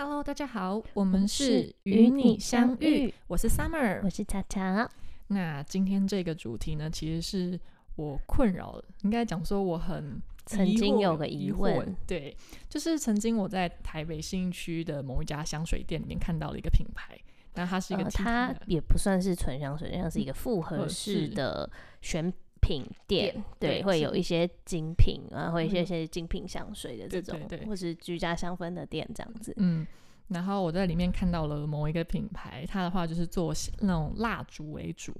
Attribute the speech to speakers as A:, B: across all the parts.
A: Hello，大家好，我们
B: 是
A: 是
B: 与
A: 与你
B: 你相
A: 相遇
B: 遇，
A: 我是 Summer
B: 我。是茶茶，
A: 那今天这个主题呢，其实是我困扰的，应该讲说我很
B: 曾经有个疑问，
A: 对，就是曾经我在台北新区的某一家香水店里面看到了一个品牌，那它是一个
B: 呃，它也不算是纯香水，像是一个复合
A: 合
B: 式的选品店
A: 店，
B: 对，会有一些精品啊，会一些
A: 嗯
B: 些精品香水的这种，或是居家香氛的店这样子。
A: 嗯，然后我在里面看到了某一个品牌，它的话就是做那种蜡烛为主。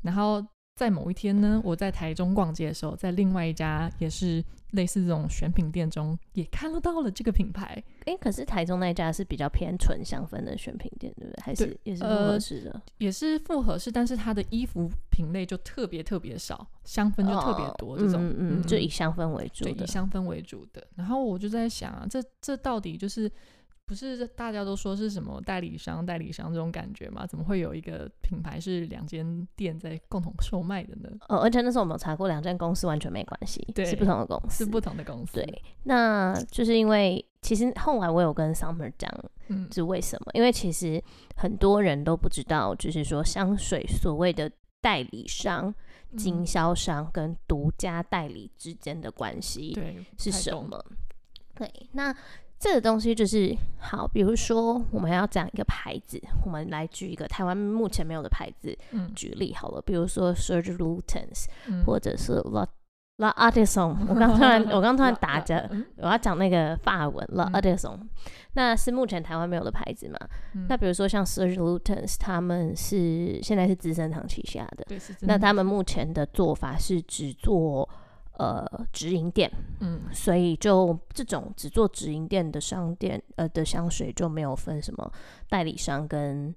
A: 然后在某一天呢，我在台中逛街的时候，在另外一家也是类似这种选品店中，也看得到了这个品牌。
B: 诶，可是台中那家是比较偏纯香氛的选品店，对不对？还是也是复
A: 呃
B: 合式的？
A: 也是复合式，但是它的衣服品类就特别特别少，香氛就特别多。
B: 哦
A: 这种
B: 嗯就以香氛为主
A: 对
B: 的
A: 以。香氛为主的。然后我就在想啊，这这到底就是不是大家都说是什么代理商代理商这种感觉吗？怎么会有一个品牌是两间店在共同售卖的呢？
B: 呃，而且那时候我们有查过，两间公司完全没关系，
A: 对
B: 是不同的公司，
A: 是不同的公司。
B: 对，那就是因为其实后来我有跟 Summer 讲，
A: 嗯，
B: 是为什么？因为其实很多人都不知道，就是说香水所谓的代理商、经
A: 嗯
B: 销商跟独家代理之间的关系
A: 对
B: 是什么？对，那这个东西就是好，比如说我们要讲一个牌子，我们来举一个台湾目前没有的牌子
A: 嗯。
B: 举例好了，比如说 Serge Lutens
A: 嗯。
B: 或者是 La La Artisan，我刚突然 我刚突然打着。
A: 嗯。
B: 我要讲那个法文 La Artisan，那是目前台湾没有的牌子嘛？
A: 嗯。
B: 那比如说像 Serge Lutens，他们是现在是资生堂旗下的。那他们目前的做法是只做呃直营店，
A: 嗯。
B: 所以就这种只做直营店的商店呃的香水就没有分什么代理商跟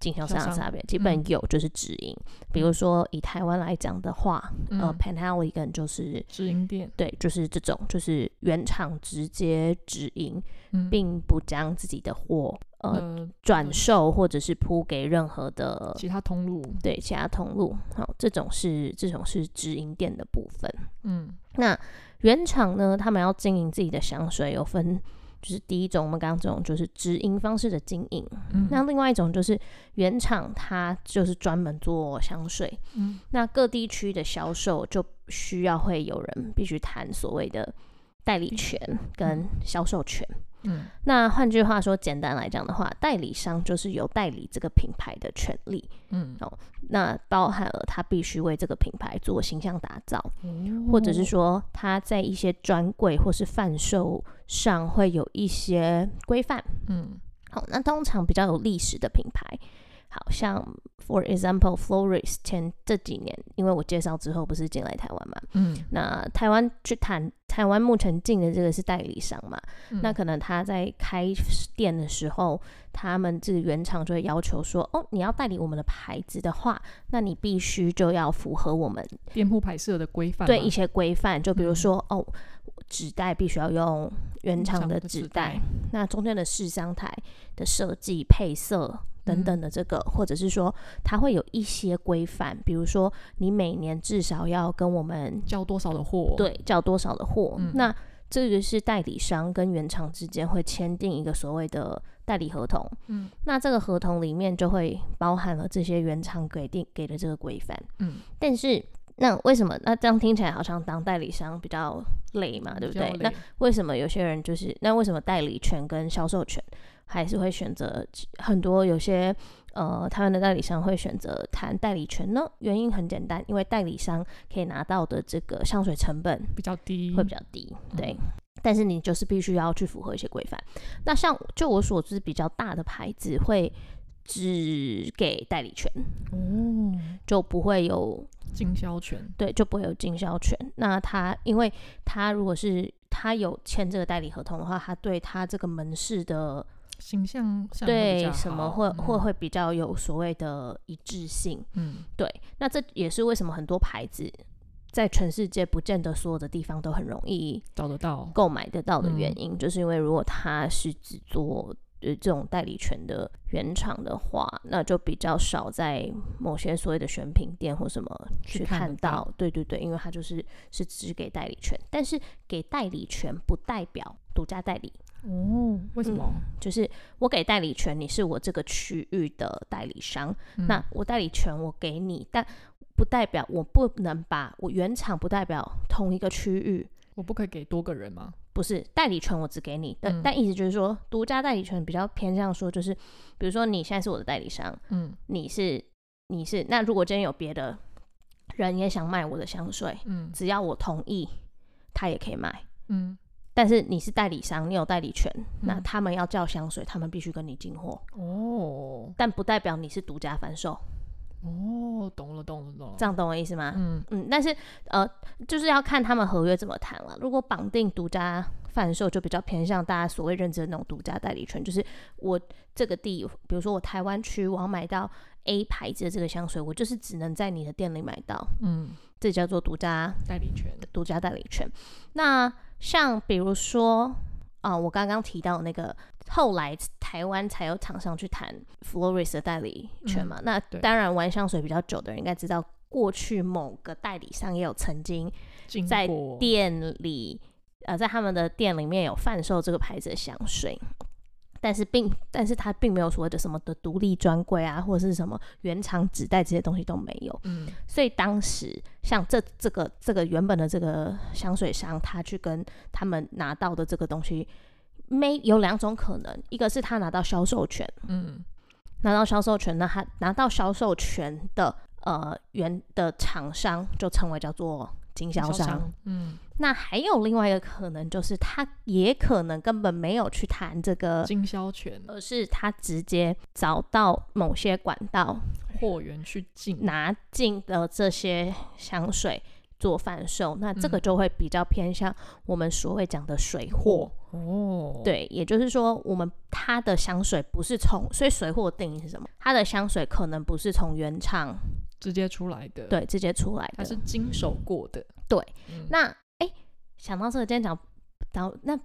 B: 经销商差别，基本
A: 嗯
B: 有就是直营。比如说以台湾来讲的话，呃
A: 嗯
B: Penhaligon 就是
A: 直营店，
B: 对，就是这种，就是原厂直接直营，
A: 嗯
B: 并不将自己的货呃
A: 呃
B: 转售或者是铺给任何的
A: 其他通路，
B: 对其他通路。好，这种是这种是直营店的部分。
A: 嗯
B: 那原厂呢，他们要经营自己的香水，有分。就是第一种，我们刚刚这种就是直营方式的经营，
A: 嗯
B: 那另外一种就是原厂它就是专门做香水，
A: 嗯
B: 那各地区的销售就需要会有人必须谈所谓的代理权跟销售权。
A: 嗯
B: 那换句话说，简单来讲的话，代理商就是有代理这个品牌的权利，
A: 嗯，哦
B: 那包含了他必须为这个品牌做形象打造，
A: 嗯
B: 或者是说他在一些专柜或是贩售上会有一些规范。
A: 嗯。
B: 好，那通常比较有历史的品牌，好像 for example Florist 前这几年，因为我介绍之后不是进来台湾嘛，
A: 嗯。
B: 那台湾去谈台湾目前进的这个是代理商嘛，
A: 嗯。
B: 那可能他在开店的时候，他们这个原厂就会要求说，哦，你要代理我们的牌子的话，那你必须就要符合我们
A: 店铺拍摄的规范吗
B: 对一些规范，就比如
A: 嗯。
B: 说、哦，纸袋必须要用原厂的纸袋，
A: 袋，
B: 那中间的试香台的设计、配色等等的这个，或者是说它会有一些规范，比如说你每年至少要跟我们
A: 交多少的货？，
B: 对交多少的货，
A: 嗯
B: 那这个是代理商跟原厂之间会签订一个所谓的代理合同，
A: 嗯
B: 那这个合同里面就会包含了这些原厂给定给的这个规范，
A: 嗯
B: 但是。那为什么？那这样听起来好像当代理商比较累嘛，对不对？那为什么有些人就是那为什么代理权跟销售权还是会选择很多有些呃台湾的代理商会选择谈代理权呢？原因很简单，因为代理商可以拿到的这个香水成本
A: 比较低，
B: 会比较低，对。但是你就是必须要去符合一些规范。那像就我所知，比较大的牌子会只给代理权，
A: 哦，
B: 就不会有
A: 经销权，
B: 对，就不会有经销权。那他因为他如果是他有签这个代理合同的话，他对他这个门市的
A: 形象上
B: 对什么会
A: 嗯
B: 会会比较有所谓的一致性。
A: 嗯
B: 对，那这也是为什么很多牌子在全世界不见得所有的地方都很容易
A: 找得到，
B: 购买得到的
A: 嗯
B: 原因，就是因为如果它是只做呃这种代理权的原厂的话，那就比较少在某些所谓的选品店或什么去
A: 去看。
B: 到对对对，因为它就是是只给代理权，但是给代理权不代表独家代理。
A: 哦，为什么？
B: 就是我给代理权，你是我这个区域的代理商，
A: 嗯
B: 那我代理权我给你，但不代表我不能把我原厂不代表同一个区域。
A: 我不可以给多个人吗？
B: 不是代理权，我只给你，但、
A: 嗯
B: 但意思就是说，独家代理权比较偏向说，就是比如说你现在是我的代理商，
A: 嗯
B: 你是你是，那如果今天有别的人也想卖我的香水，
A: 嗯
B: 只要我同意，他也可以卖。
A: 嗯，
B: 但是你是代理商，你有代理权，那
A: 嗯
B: 他们要叫香水，他们必须跟你进货，
A: 哦
B: 但不代表你是独家贩售，
A: 哦，懂了懂了懂了。
B: 这样懂我意思吗？
A: 嗯
B: 嗯，但是呃，就是要看他们合约怎么谈了。如果绑定独家贩售，就比较偏向大家所谓认知的那种独家代理权，就是我这个地，比如说我台湾区，我要买到 A 牌子的这个香水，我就是只能在你的店里买到，
A: 嗯，
B: 这叫做独家
A: 代理权。
B: 独家代理权。那像比如说啊、我刚刚提到那个。后来台湾才有厂商去谈 Florist 的代理权嘛？那
A: 对
B: 当然玩香水比较久的人应该知道，过去某个代理商也有曾经
A: 经
B: 在店里，呃，在他们的店里面有贩售这个牌子的香水，但是并但是它并没有所谓的什么的独立专柜啊，或者是什么原厂纸袋这些东西都没有。
A: 嗯
B: 所以当时像这这个这个原本的这个香水商，他去跟他们拿到的这个东西，没有两种可能，一个是他拿到销售权，
A: 嗯
B: 拿到销售权，那他拿到销售权的呃原的厂商就称为叫做经销商。
A: 嗯，
B: 那还有另外一个可能，就是他也可能根本没有去谈这个，
A: 经销权
B: 而是他直接找到某些管道
A: 货源去进。
B: 拿进的这些香水做贩售，那这个
A: 嗯
B: 就会比较偏向我们所谓讲的水货。
A: 哦，，
B: 对，也就是说，我们它的香水不是从，所以水货的定义是什么？它的香水可能不是从原厂
A: 直接出来的，，
B: 对直接出来的
A: 它是。经手过的。
B: 对
A: 嗯，
B: 那哎、想到这个，今天讲到那，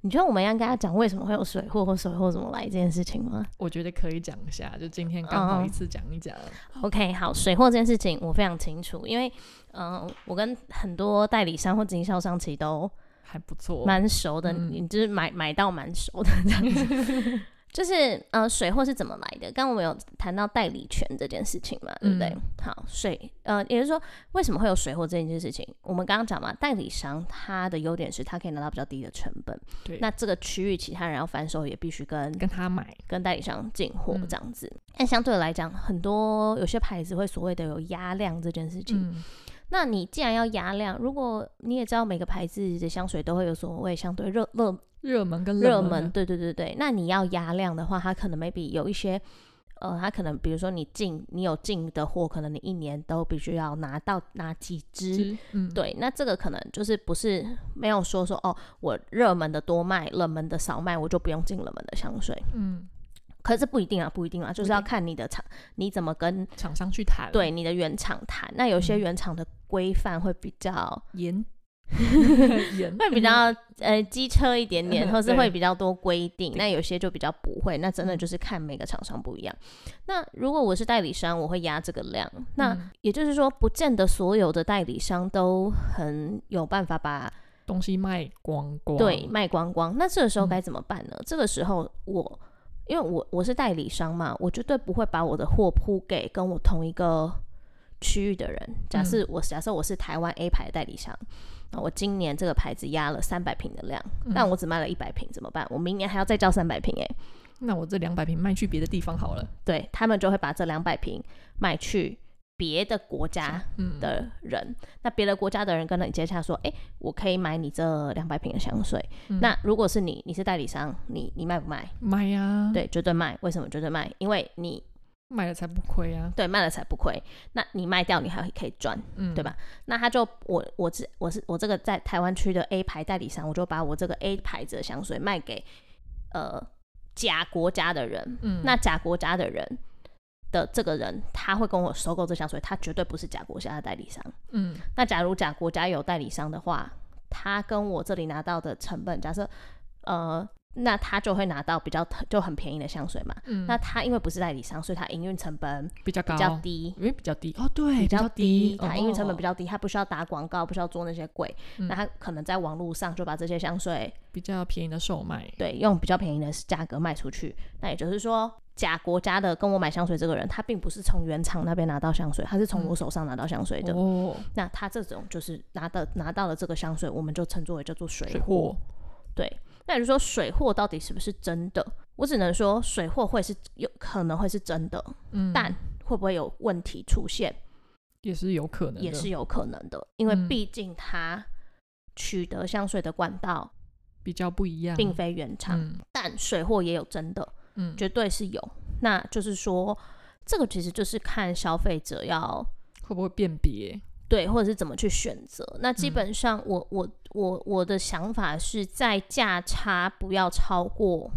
B: 你觉得我们应该要讲为什么会有水货或水货怎么来这件事情吗
A: 我觉得可以讲一下，就今天刚好
B: 哦
A: 一次讲一讲。
B: ？OK，好，水货这件事情我非常清楚，因为嗯、呃我跟很多代理商或经销商其实都
A: 还不错，
B: 蛮熟的，
A: 嗯
B: 你就是买买到蛮熟的这样子。就是呃，水货是怎么来的？刚刚我们有谈到代理权这件事情嘛，对不对？
A: 嗯
B: 好，水呃，也就是说，为什么会有水货这件事情？我们刚刚讲嘛，代理商他的优点是他可以拿到比较低的成本，
A: 对，
B: 那这个区域其他人要翻手也必须跟
A: 跟他买，
B: 跟代理商进货
A: 嗯
B: 这样子。但相对来讲，很多有些牌子会所谓的有压量这件事情。
A: 嗯，
B: 那你既然要压量，如果你也知道每个牌子的香水都会有所谓相对热热
A: 热门跟
B: 热门，
A: 冷门，
B: 对对对对。那你要压量的话，它可能 maybe 有一些，呃，它可能比如说你进你有进的货，可能你一年都必须要拿到拿几支。
A: 只嗯，
B: 对，那这个可能就是不是没有说说哦，我热门的多卖，冷门的少卖，我就不用进冷门的香水。
A: 嗯，
B: 可是不一定啊，不一定啊，就是要看你的厂，你怎么跟
A: 厂商去谈，
B: 对你的原厂谈。那有些
A: 嗯
B: 原厂的规范会比较
A: 严严
B: 会比较呃机车一点点，或是会比较多规定。那有些就比较不会，那真的
A: 嗯
B: 就是看每个厂商不一样。那如果我是代理商，我会压这个量。那
A: 嗯
B: 也就是说，不见得所有的代理商都很有办法把
A: 东西卖光光，
B: 对，卖光光。那这个时候
A: 嗯
B: 该怎么办呢？这个时候我因为我我是代理商嘛，我绝对不会把我的货铺给跟我同一个区域的人。假
A: 嗯
B: 设我、假设我是台湾 A 牌代理商，那我今年这个牌子压了三百瓶的量，但
A: 嗯
B: 我只卖了一百瓶，怎么办？我明年还要再交三百瓶，诶，
A: 那我这两百瓶卖去别的地方好了，
B: 对他们就会把这两百瓶卖去别的国家
A: 嗯，
B: 的人，那别的国家的人跟你接洽说，哎、我可以买你这两百瓶的香水。
A: 嗯
B: 那如果是你，你是代理商，你你卖不卖？
A: 卖呀，，
B: 对，绝对卖。为什么绝对卖？因为你
A: 卖了才不亏啊，
B: 对卖了才不亏，那你卖掉你还可以赚。
A: 嗯，
B: 对吧？那他就我我这我是我这个在台湾区的 A 牌代理商，我就把我这个 A 牌子的香水卖给呃甲国家的人。
A: 嗯，
B: 那甲国家的人的这个人，他会跟我收购这香水，他绝对不是甲国家的代理商。
A: 嗯
B: 那假如甲国家有代理商的话，他跟我这里拿到的成本，假设呃那他就会拿到比较就很便宜的香水嘛。
A: 嗯，
B: 那他因为不是代理商，所以他营运成本
A: 比较高，
B: 比较低。
A: 因为比较低哦，对，比
B: 较
A: 低，
B: 他营运成本比
A: 较
B: 较低，他不需要打广告，不需要做那些贵。
A: 嗯
B: 那他可能在网络上就把这些香水
A: 比较便宜的售卖，
B: 对用比较便宜的价格卖出去。那也就是说，甲国家的跟我买香水这个人，他并不是从原厂那边拿到香水，他是从我手上拿到香水的。
A: 哦，
B: 那他这种就是拿到拿到了这个香水，我们就称作为叫做水
A: 水。
B: 货，对，那你就说水货到底是不是真的？我只能说水货会是有可能会是真的，
A: 嗯，
B: 但会不会有问题出现，
A: 也是有可能的，
B: 也是有可能的，因为
A: 嗯
B: 毕竟它取得香水的管道
A: 比较不一样，
B: 并非原厂，
A: 嗯
B: 但水货也有真的，
A: 嗯，
B: 绝对是有。那就是说，这个其实就是看消费者要
A: 会不会辨别？
B: 对，或者是怎么去选择。那基
A: 嗯。
B: 本上我，我我我的想法是在价差不要超过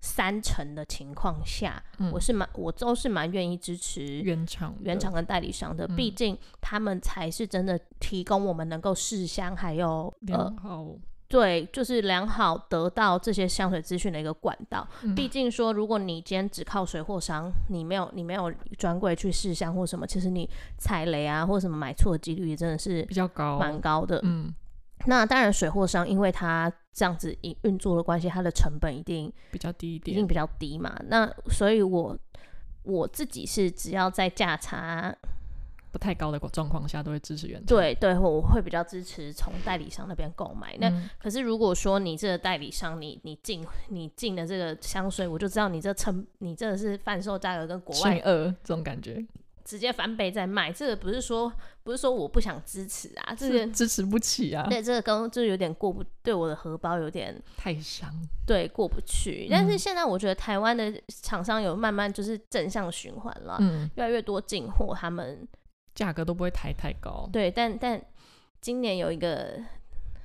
B: 三成的情况下，
A: 嗯。
B: 我是蛮我都是蛮愿意支持
A: 原厂
B: 原厂跟代理商的，毕
A: 嗯。
B: 竟他们才是真的提供我们能够试香，还有呃对，就是良好得到这些香水资讯的一个管道。
A: 嗯
B: 毕竟说，如果你今天只靠水货商，你没有你没有专柜去试香或什么，其实你踩雷啊或什么买错的几率也真的是
A: 比较高，
B: 蛮高的。
A: 嗯，
B: 那当然，水货商因为它这样子运运作的关系，它的成本一定
A: 比较低一点
B: 一定，比较低嘛。那所以我我自己是只要在价差，
A: 不太高的状况下都会支持原厂。
B: 对对，我会比较支持从代理商那边购买。那
A: 嗯
B: 可是如果说你这个代理商，你你进你进的这个香水，我就知道你这成你这个是贩售价格跟国外
A: 二这种感觉，
B: 直接翻倍在卖，这个不是说不是说我不想支持啊，这个
A: 是支持不起啊，
B: 对这个跟就有点过不对我的荷包有点
A: 太伤。
B: 对过不去。但是
A: 嗯
B: 现在我觉得台湾的厂商有慢慢就是正向循环了，
A: 嗯，
B: 越来越多进货，他们
A: 价格都不会抬太高。
B: 对，但但今年有一个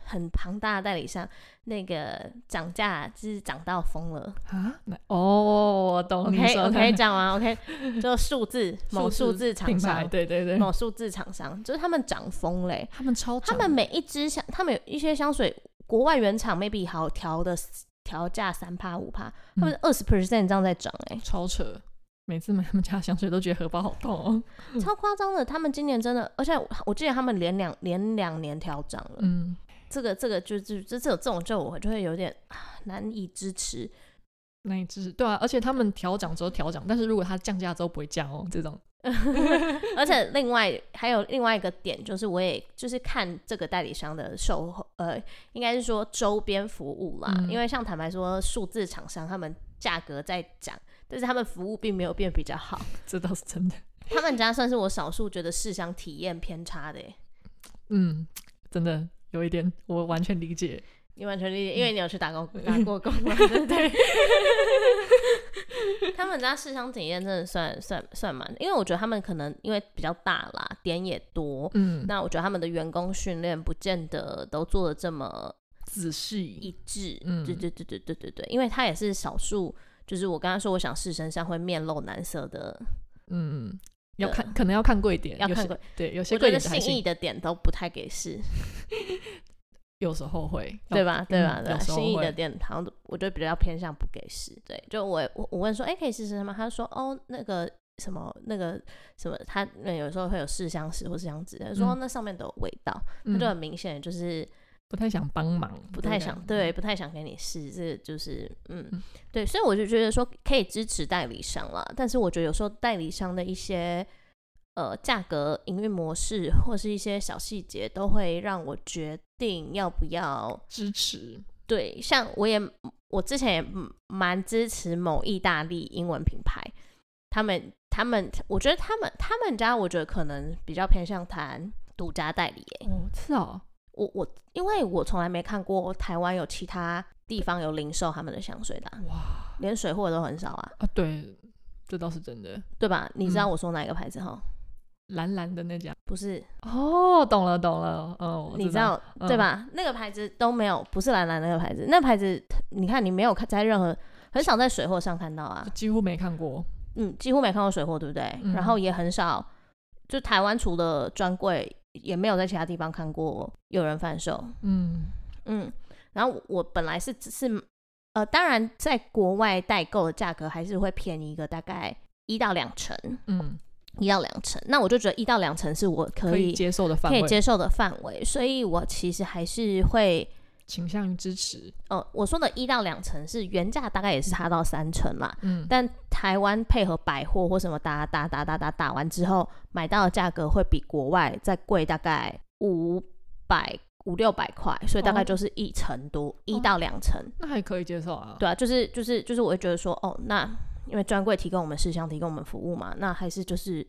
B: 很庞大的代理商，那个涨价就是涨到疯了。
A: 啊，哦，我懂你
B: OK
A: 说的。
B: OK，讲完 OK，就数字某数
A: 数
B: 字厂商，
A: 对对对，
B: 某数字厂商，就是他们涨疯嘞。
A: 他们超
B: 他们每一支香，他们有一些香水，国外原厂 maybe 好调的调价三趴五趴，他们二十 percent 这样在涨，哎、
A: 超扯，每次买他们家的香水都觉得荷包好痛哦。
B: 超夸张的。他们今年真的，而且我我记得他们连两连两年调涨了。
A: 嗯，
B: 这个这个就就这这种这种就我就会有点啊难以支持。
A: 那一支对啊，而且他们调涨之后调涨，但是如果它降价之后不会降哦，这种
B: 而且另外还有另外一个点，就是我也就是看这个代理商的售后，呃，应该是说周边服务啦。
A: 嗯
B: 因为像坦白说，数字厂商他们价格在涨，但是他们服务并没有变比较好。
A: 这倒是真的。
B: 他们家算是我少数觉得试香体验偏差的耶。
A: 嗯，真的有一点，我完全理解。
B: 你完全理解，因为你有去打工 打过工嘛，对不对？他们家试香体验真的算算算蛮，因为我觉得他们可能因为比较大啦，点也多，
A: 嗯，
B: 那我觉得他们的员工训练不见得都做的这么
A: 仔细，
B: 一致。
A: 嗯
B: 对对对对对对对，因为他也是少数，就是我刚刚说我想试身上会面露难色的，
A: 嗯，要看可能要看贵点，
B: 要看贵。
A: 对，有些贵点的还行，
B: 信义的点都不太给试，
A: 有时候会，
B: 对吧？对吧？
A: 嗯
B: 对吧？
A: 有时候会
B: 信义的点好像我觉得比较偏向不给试。对，就我我我问说，哎、可以试试吗？他说，哦，那个什么那个什么，他那有时候会有试香石或试香纸，他说、
A: 嗯
B: 那上面都有味道，
A: 嗯
B: 他就很明显就是
A: 不太想帮忙，
B: 不太想，
A: 对
B: 对，不太想给你试，这就是嗯
A: 嗯。
B: 对，所以我就觉得说可以支持代理商了，但是我觉得有时候代理商的一些呃价格、营运模式或是一些小细节，都会让我决定要不要
A: 支持，
B: 对，像我也我之前也嗯蛮支持某意大利英文品牌，他们他们我觉得他们他们家我觉得可能比较偏向谈独家代理耶、
A: 哦，是哦，
B: 我我因为我从来没看过台湾有其他地方有零售他们的香水的啊、
A: 哇
B: 连水货都很少啊，
A: 啊，对，这倒是真的，
B: 对吧？你知道
A: 嗯
B: 我说哪一个牌子哈？
A: 蓝蓝的那家，
B: 不是，
A: 哦，懂了懂了，哦，我
B: 你知
A: 道，
B: 道、对
A: 嗯？
B: 吧？那个牌子都没有，不是蓝蓝那个牌子，那牌子你看你没有看在任何很少在水货上看到啊，
A: 几乎没看过，
B: 嗯，几乎没看过水货，对不对？
A: 嗯
B: 然后也很少，就台湾除了专柜，也没有在其他地方看过有人贩售。
A: 嗯，
B: 嗯，然后我本来是只是呃，当然在国外代购的价格还是会便宜一个大概一到两成，
A: 嗯，
B: 一到两成。那我就觉得一到两成是我可以
A: 接受的范围，
B: 可以接受的范围，所以我其实还是会。
A: 倾向于支持。
B: 哦，我说的一到两成是原价，大概也是差到三成嘛。
A: 嗯，
B: 但台湾配合百货或什么打打打打打打完之后，买到的价格会比国外再贵大概五百五六百块，所以大概就是一成多，一到两成。
A: 那还可以接受啊。
B: 对啊，就是就是就是，我会觉得说，哦，那因为专柜提供我们事项，提供我们服务嘛，那还是就是。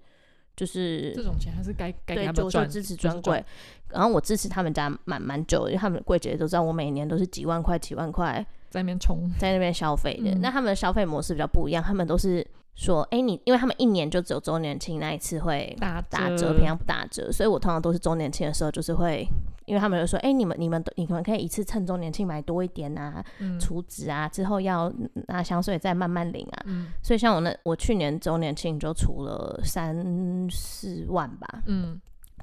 B: 就是
A: 这种钱还是该该
B: 对，
A: 就
B: 说支持专柜，然后我支持他们家蛮蛮久，因为他们柜姐都知道我每年都是几万块几万块
A: 在那边充，
B: 在那边消费的。那他们的消费模式比较不一样，他们都是。说，哎，你因为他们一年就只有周年庆那一次会
A: 打
B: 打折，平常不打折，所以我通常都是周年庆的时候，就是会，因为他们就说，哎，你们你们你们可以一次趁周年庆买多一点啊，储值啊，之后要拿香水再慢慢领啊，所以像我那我去年周年庆就储了三四万吧，
A: 嗯，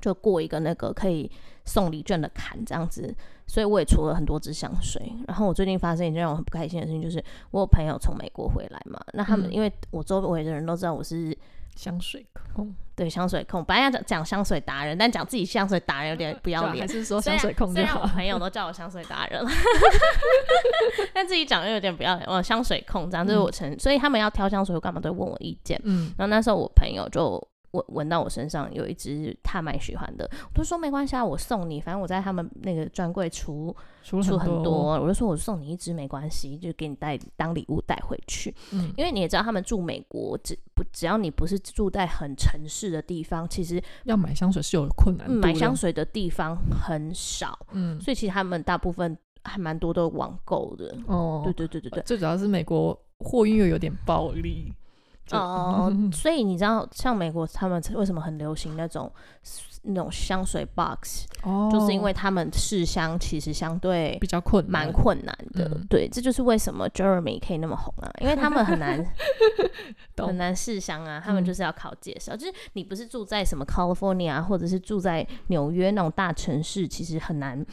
B: 就过一个那个可以送礼券的坎这样子。所以我也出了很多支香水，然后我最近发生一件让我很不开心的事情，就是我有朋友从美国回来嘛，那他们因为我周围的人都知道我是
A: 香水控，
B: 对香水控，本来要讲讲香水达人，但讲自己香水达人有点不要脸，
A: 还是说香水控就好。
B: 朋友都叫我香水达人，但自己讲又有点不要脸，我香水控这样就是我成，所以他们要挑香水，我干嘛都会问我意见。
A: 嗯，
B: 然后那时候我朋友就。闻闻到我身上有一支他蛮喜欢的，我就说没关系啊，我送你，反正我在他们那个专柜出
A: 出
B: 很多，我就说我送你一支没关系，就给你带当礼物带回去。
A: 嗯，
B: 因为你也知道他们住美国，只不只要你不是住在很城市的地方，其实
A: 要买香水是有困难，
B: 买香水的地方很少，
A: 嗯，
B: 所以其实他们大部分还蛮多都网购的。
A: 哦，
B: 对对对对对，
A: 最主要是美国货运又有点暴利。
B: 哦，所以你知道，像美国他们为什么很流行那种那种香水 box？
A: 哦，
B: 就是因为他们试香其实相对
A: 比较困难
B: 蛮困难的。对，这就是为什么 Jeremy 可以那么红啊，因为他们很难很难试香啊，他们就是要靠介绍。就是你不是住在什么 California 或者是住在纽约那种大城市，其实很难。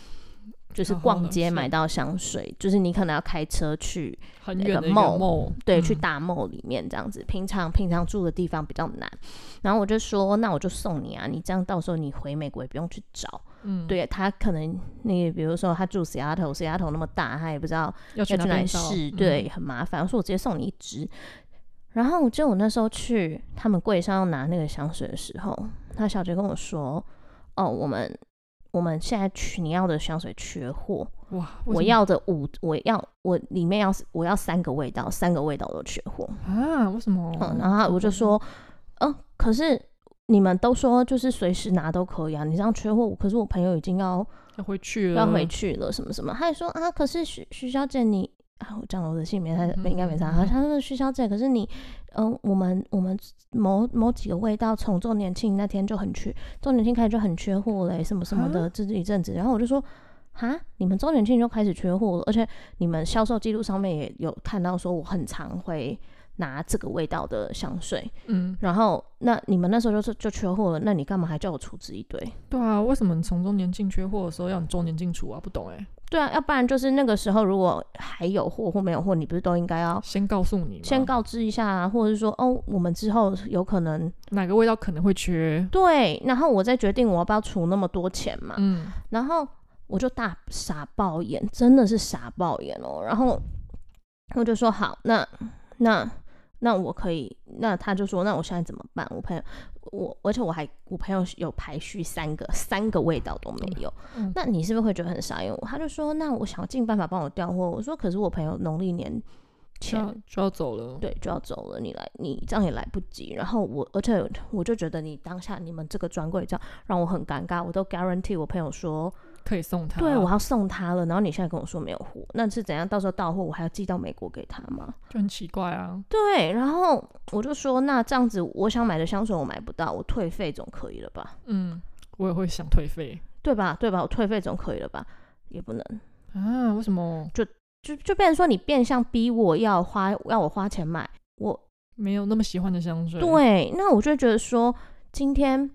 B: 就是逛街买到香水，就是你可能要开车去
A: 很远的 mall，
B: 对，去大 mall 里面这样子。平常平常住的地方比较难，然后我就说，那我就送你啊，你这样到时候你回美国也不用去找。
A: 嗯，
B: 对他可能你比如说他住 Seattle，Seattle 那么大，他也不知道
A: 要去
B: 哪里试，对，很麻烦。我说我直接送你一支。然后我记得我那时候去他们柜上要拿那个香水的时候，他小姐跟我说，哦，我们。我们现在缺你要的香水缺货
A: 哇！
B: 我要的五，我要我里面要我要三个味道，三个味道都缺货
A: 啊？为什么？
B: 嗯，然后我就说，嗯，可是你们都说就是随时拿都可以啊，你这样缺货，可是我朋友已经要
A: 要回去了，
B: 要回去了，什么什么？他还说啊，可是徐徐小姐你。啊，我讲了我的姓名，他应该没啥。好像是徐小姐，可是你，嗯，我们我们某某几个味道从周年庆那天就很缺，周年庆开始就很缺货嘞，什么什么的，这一阵子。然后我就说，哈，你们周年庆就开始缺货了，而且你们销售记录上面也有看到说我很常会拿这个味道的香水，
A: 嗯，
B: 然后那你们那时候就是就缺货了，那你干嘛还叫我处置一堆？
A: 对啊，为什么从周年庆缺货的时候要你周年庆出啊？不懂哎。
B: 对啊，要不然就是那个时候，如果还有货或没有货，你不是都应该要
A: 先告诉你，
B: 先告知一下啊，或者是说，哦，我们之后有可能
A: 哪个味道可能会缺，
B: 对，然后我再决定我要不要出那么多钱嘛。
A: 嗯，
B: 然后我就大傻爆眼，真的是傻爆眼哦。然后我就说好，那那那我可以，那他就说，那我现在怎么办？我朋友。我而且我还我朋友有排序三个三个味道都没有，那你是不是会觉得很傻？因为他就说，那我想尽办法帮我调货。我说，可是我朋友农历年前
A: 就要走了，
B: 对，就要走了。你来，你这样也来不及。然后我，而且我就觉得你当下你们这个专柜这样让我很尴尬。我都 guarantee 我朋友说。
A: 可以送他，
B: 对我要送他了，然后你现在跟我说没有货，那是怎样？到时候到货我还要寄到美国给他吗？
A: 就很奇怪啊。
B: 对，然后我就说，那这样子，我想买的香水我买不到，我退费总可以了吧？
A: 嗯，我也会想退费，
B: 对吧？对吧？我退费总可以了吧？也不能
A: 啊？为什么？
B: 就就就变成说你变相逼我要花，要我花钱买我
A: 没有那么喜欢的香水。
B: 对，那我就觉得说，今天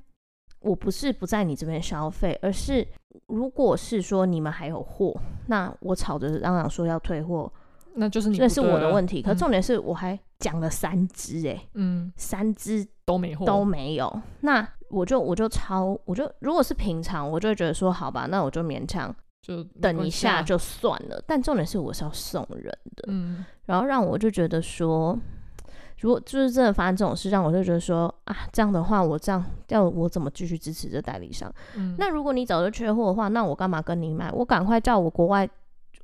B: 我不是不在你这边消费，而是。如果是说你们还有货，那我吵着嚷嚷说要退货，
A: 那就是你
B: 那是我的问题。可
A: 嗯
B: 重点是我还讲了三只，哎，
A: 嗯
B: 三只
A: 都没货，
B: 都没有。那我就我就超，我就如果是平常，我就会觉得说，好吧，那我就勉强
A: 就
B: 等一下就算了。但重点是我是要送人的，
A: 嗯
B: 然后让我就觉得说，如果就是真的发生这种事，让我就觉得说啊，这样的话，我这样要我怎么继续支持这代理商？
A: 嗯，
B: 那如果你早就缺货的话，那我干嘛跟你买？我赶快叫我国外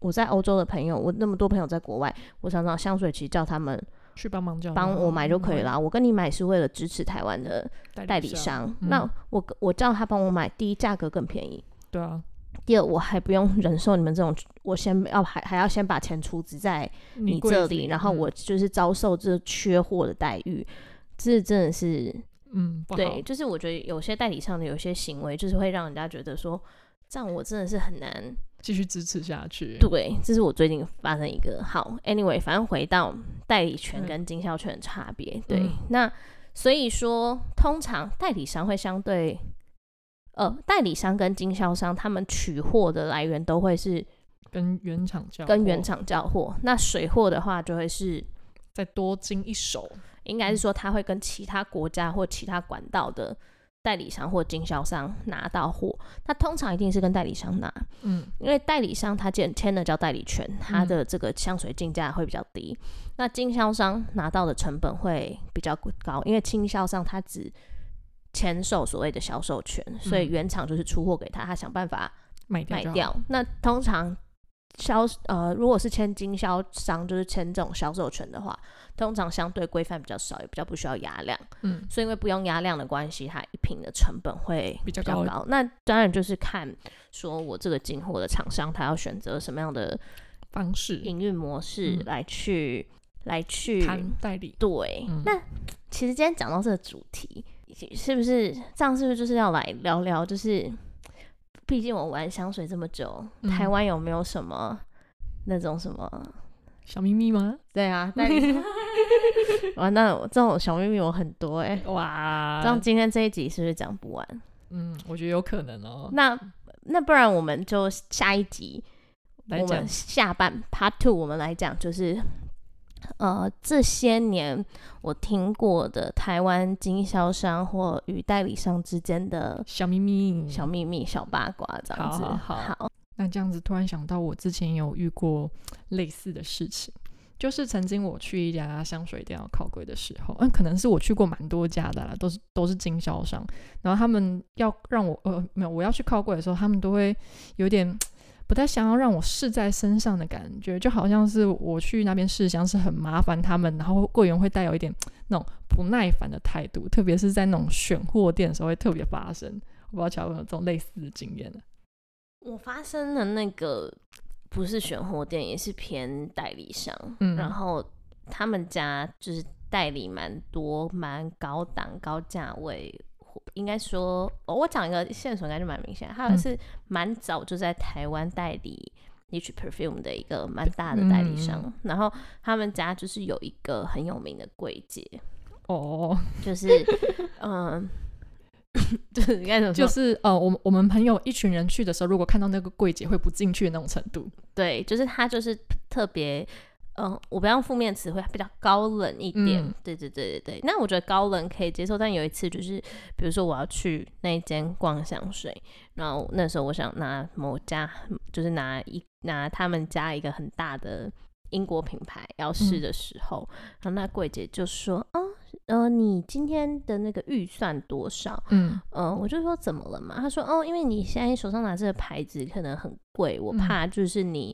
B: 我在欧洲的朋友，我那么多朋友在国外，我常常香水期叫他们
A: 去帮忙
B: 帮我买就可以
A: 嗯
B: 啦。我跟你买是为了支持台湾的代理商，
A: 嗯
B: 那我我叫他帮我买，第一价格更便宜，
A: 对啊，
B: 第二我还不用忍受你们这种，我先要还还要先把钱出资在你这里，然后
A: 嗯
B: 我就是遭受这缺货的待遇，这真的是
A: 嗯
B: 对，就是我觉得有些代理商的有些行为，就是会让人家觉得说，这样我真的是很难。
A: 继续支持下去，
B: 对，这是我最近发生一个好，anyway，反正回到代理权
A: 嗯
B: 跟经销权的差别。对，
A: 嗯
B: 那所以说，通常代理商会相对，呃，代理商跟经销商他们取货的来源都会是
A: 跟原厂交
B: 跟原厂交货，那水货的话就会是。
A: 再多经一手，
B: 应该是说他会跟其他国家或其他管道的代理商或经销商拿到货，那通常一定是跟代理商拿，
A: 嗯
B: 因为代理商他签签的叫代理权，他
A: 嗯
B: 的这个香水进价会比较低，那经销商拿到的成本会比较高，因为经销商他只签售所谓的销售权，所以
A: 嗯
B: 原厂就是出货给他，他想办法
A: 卖掉
B: 卖掉。那通常销呃，如果是签经销商，就是签这种销售权的话，通常相对规范比较少，也比较不需要压量。
A: 嗯
B: 所以因为不用压量的关系，它一瓶的成本会
A: 比较高
B: 高。那当然就是看说我这个进货的厂商，他要选择什么样的
A: 方式
B: 营运模式
A: 嗯
B: 来去、来去
A: 谈代理，
B: 对。
A: 嗯
B: 那其实今天讲到这个主题，是不是这样？是不是就是要来聊聊？就是毕竟我玩香水这么久，
A: 嗯
B: 台湾有没有什么那种什么？
A: 小秘密吗？
B: 对啊，代理 哇，那我这种小秘密我很多哎、
A: 哇，
B: 这样今天这一集是不是讲不完？
A: 嗯，我觉得有可能哦。
B: 那那不然我们就下一集，我们，下半 Part Two，我们来讲就是，呃，这些年我听过的台湾经销商或与代理商之间的
A: 小秘密，
B: 小秘密、小八卦，这样子。
A: 好好好那这样子突然想到，我之前有遇过类似的事情，就是曾经我去一家香水店要靠柜的时候，嗯，可能是我去过蛮多家的啦，都是都是经销商，然后他们要让我呃没有我要去靠柜的时候，他们都会有点。不太想要让我试在身上的感觉，就好像是我去那边试香是很麻烦他们，然后柜员会带有一点那种不耐烦的态度，特别是在那种选货店的时候会特别发生。我不知道乔文有这种类似的经验呢？
B: 我发生的那个不是选货店，也是偏代理商，
A: 嗯
B: 然后他们家就是代理蛮多、蛮高档、高价位。应该说，哦我讲一个线索，应该就蛮明显。他们
A: 嗯
B: 是蛮早就在台湾代理 Niche Perfume 的一个蛮大的代理商，
A: 嗯
B: 然后他们家就是有一个很有名的柜姐，
A: 哦，
B: 就是 嗯，就是应该怎么说？
A: 就是呃，我们我们朋友一群人去的时候，如果看到那个柜姐会不进去的那种程度。
B: 对，就是他就是特别，嗯，我不要用负面词汇，比较高冷一点。
A: 嗯
B: 对对对对对。那我觉得高冷可以接受，但有一次就是，比如说我要去那一间逛香水，然后那时候我想拿某家，就是拿一拿他们家一个很大的。英国品牌要试
A: 嗯
B: 的时候，然后那柜姐就说：“哦，呃，你今天的那个预算多少？”
A: 嗯
B: 嗯，我就说怎么了嘛？她说哦，因为你现在手上拿这个牌子可能很贵，我
A: 嗯
B: 怕就是你，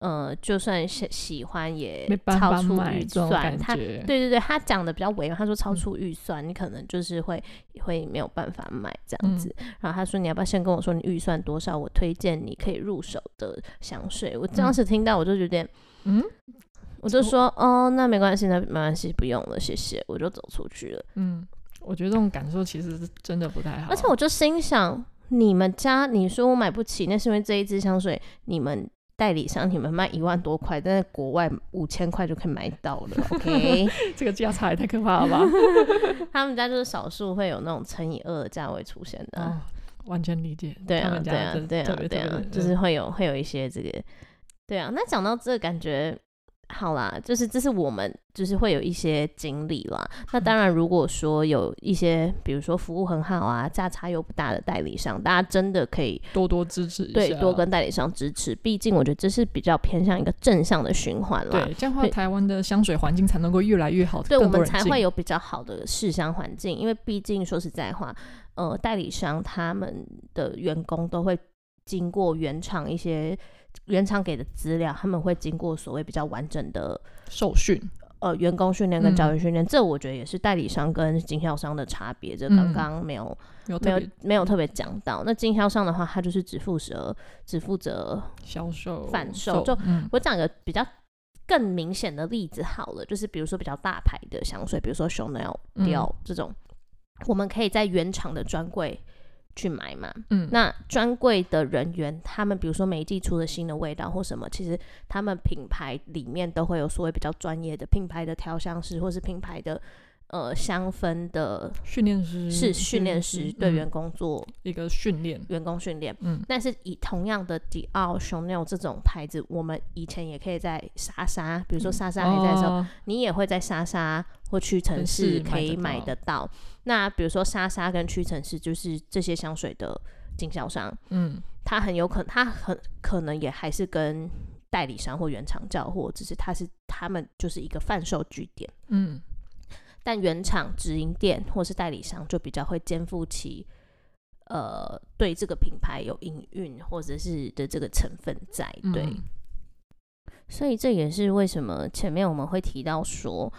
B: 呃，就算喜喜欢也超出预算。他。对对对，他讲的比较委婉，他说超
A: 嗯
B: 出预算，你可能就是会会没有办法买这样
A: 嗯
B: 子。然后他说你要不要先跟我说你预算多少，我推荐你可以入手的香水。我当
A: 嗯
B: 时听到我就有点，
A: 嗯
B: 我就说哦，那没关系，那没关系，不用了，谢谢，我就走出去了。
A: 嗯，我觉得这种感受其实是真的不太好。
B: 而且我就心想，你们家你说我买不起，那是因为这一支香水你们代理商你们卖一万多块，但在国外五千块就可以买到了。OK，
A: 这个价差也太可怕了吧？
B: 他们家就是少数会有那种乘以二的价位出现的啊、
A: 哦，完全理解。
B: 对啊，对啊对啊，对啊就是会有会有一些这个，对啊。那讲到这个感觉，好啦，就是这是我们就是会有一些经历啦。那当然，如果说有一些，比如说服务很好啊，价差又不大的代理商，大家真的可以
A: 多多支持一下，
B: 对，多跟代理商支持。毕竟我觉得这是比较偏向一个正向的循环啦。
A: 对，这样的话台湾的香水环境才能够越来越好，
B: 对我们才会有比较好的试香环境。因为毕竟说实在话，呃，代理商他们的员工都会经过原厂一些。原厂给的资料，他们会经过所谓比较完整的
A: 受训，
B: 呃，员工训练跟教育训练，这我觉得也是代理商跟经销商的差别。这刚刚没有没有没有特别讲到。那经销商的话，他就是只负责只负责
A: 销售
B: 贩售。就我讲一个比较更明显的例子好了，就是比如说比较大牌的香水，比如说 Chanel、Dior 这种，我们可以在原厂的专柜。去买嘛，嗯，那专柜的人员，他们比如说每一季出的新的味道或什么，其实他们品牌里面都会有所谓比较专业的品牌的调香师，或是品牌的。呃，香氛的
A: 训练师
B: 是训练师对员工做
A: 一个训练，
B: 员工训练。嗯，但是以同样的迪奥、熊奈这种牌子，我们以前也可以在莎莎，比如说莎莎还在的时候，你也会在莎莎或屈臣氏可以买得到。那比如说莎莎跟屈臣氏就是这些香水的经销商，嗯，他很有可能，他很可能也还是跟代理商或原厂交货，只是他是他们就是一个贩售据点，嗯。但原厂直营店或是代理商就比较会肩负起，呃，对这个品牌有营运或者是的这个成分在，对。所以这也是为什么前面我们会提到说，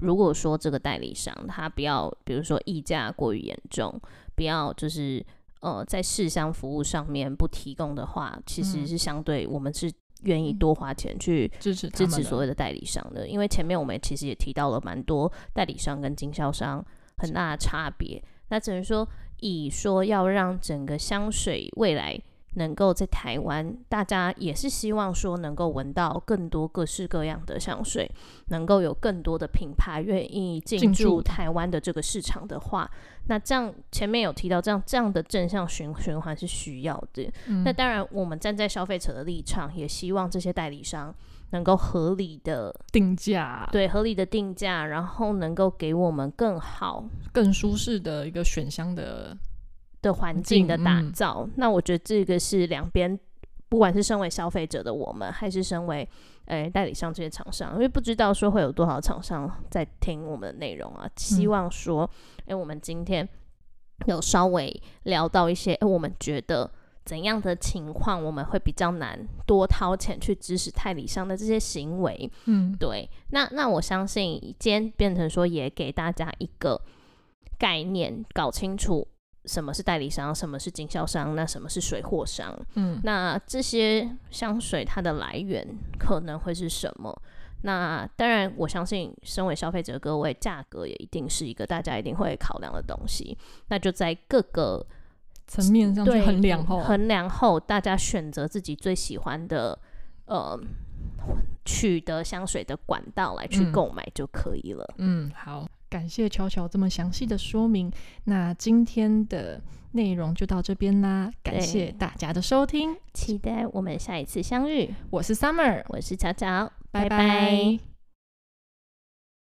B: 如果说这个代理商他不要，比如说溢价过于严重，不要就是呃在试香服务上面不提供的话，其实是相对我们是。愿意多花钱去
A: 支持
B: 支持所谓的代理商的，因为前面我们其实也提到了蛮多代理商跟经销商很大的差别。那只能说，以说要让整个香水未来。能够在台湾，大家也是希望说能够闻到更多各式各样的香水，能够有更多的品牌愿意进驻台湾的这个市场的话，那这样前面有提到这样这样的正向循循环是需要的。那当然，我们站在消费者的立场，也希望这些代理商能够合理的
A: 定价，
B: 对合理的定价，然后能够给我们更好、
A: 更舒适的一个选香的。
B: 的环境的打造，那我觉得这个是两边，不管是身为消费者的我们，还是身为诶代理商这些厂商，因为不知道说会有多少厂商在听我们的内容啊。希望说，诶，我们今天有稍微聊到一些，诶，我们觉得怎样的情况，我们会比较难多掏钱去支持代理商的这些行为。嗯，对。那那我相信，今天变成说，也给大家一个概念，搞清楚。什么是代理商？什么是经销商？那什么是水货商？嗯，那这些香水它的来源可能会是什么？那当然，我相信身为消费者各位，价格也一定是一个大家一定会考量的东西。那就在各个
A: 层面上去衡量后，
B: 衡量后，大家选择自己最喜欢的呃取得香水的管道来去购买就可以了。
A: 嗯，好。感谢巧巧这么详细的说明，那今天的内容就到这边啦。感谢大家的收听，
B: 期待我们下一次相遇。
A: 我是 Summer，
B: 我是巧巧，
A: 拜拜。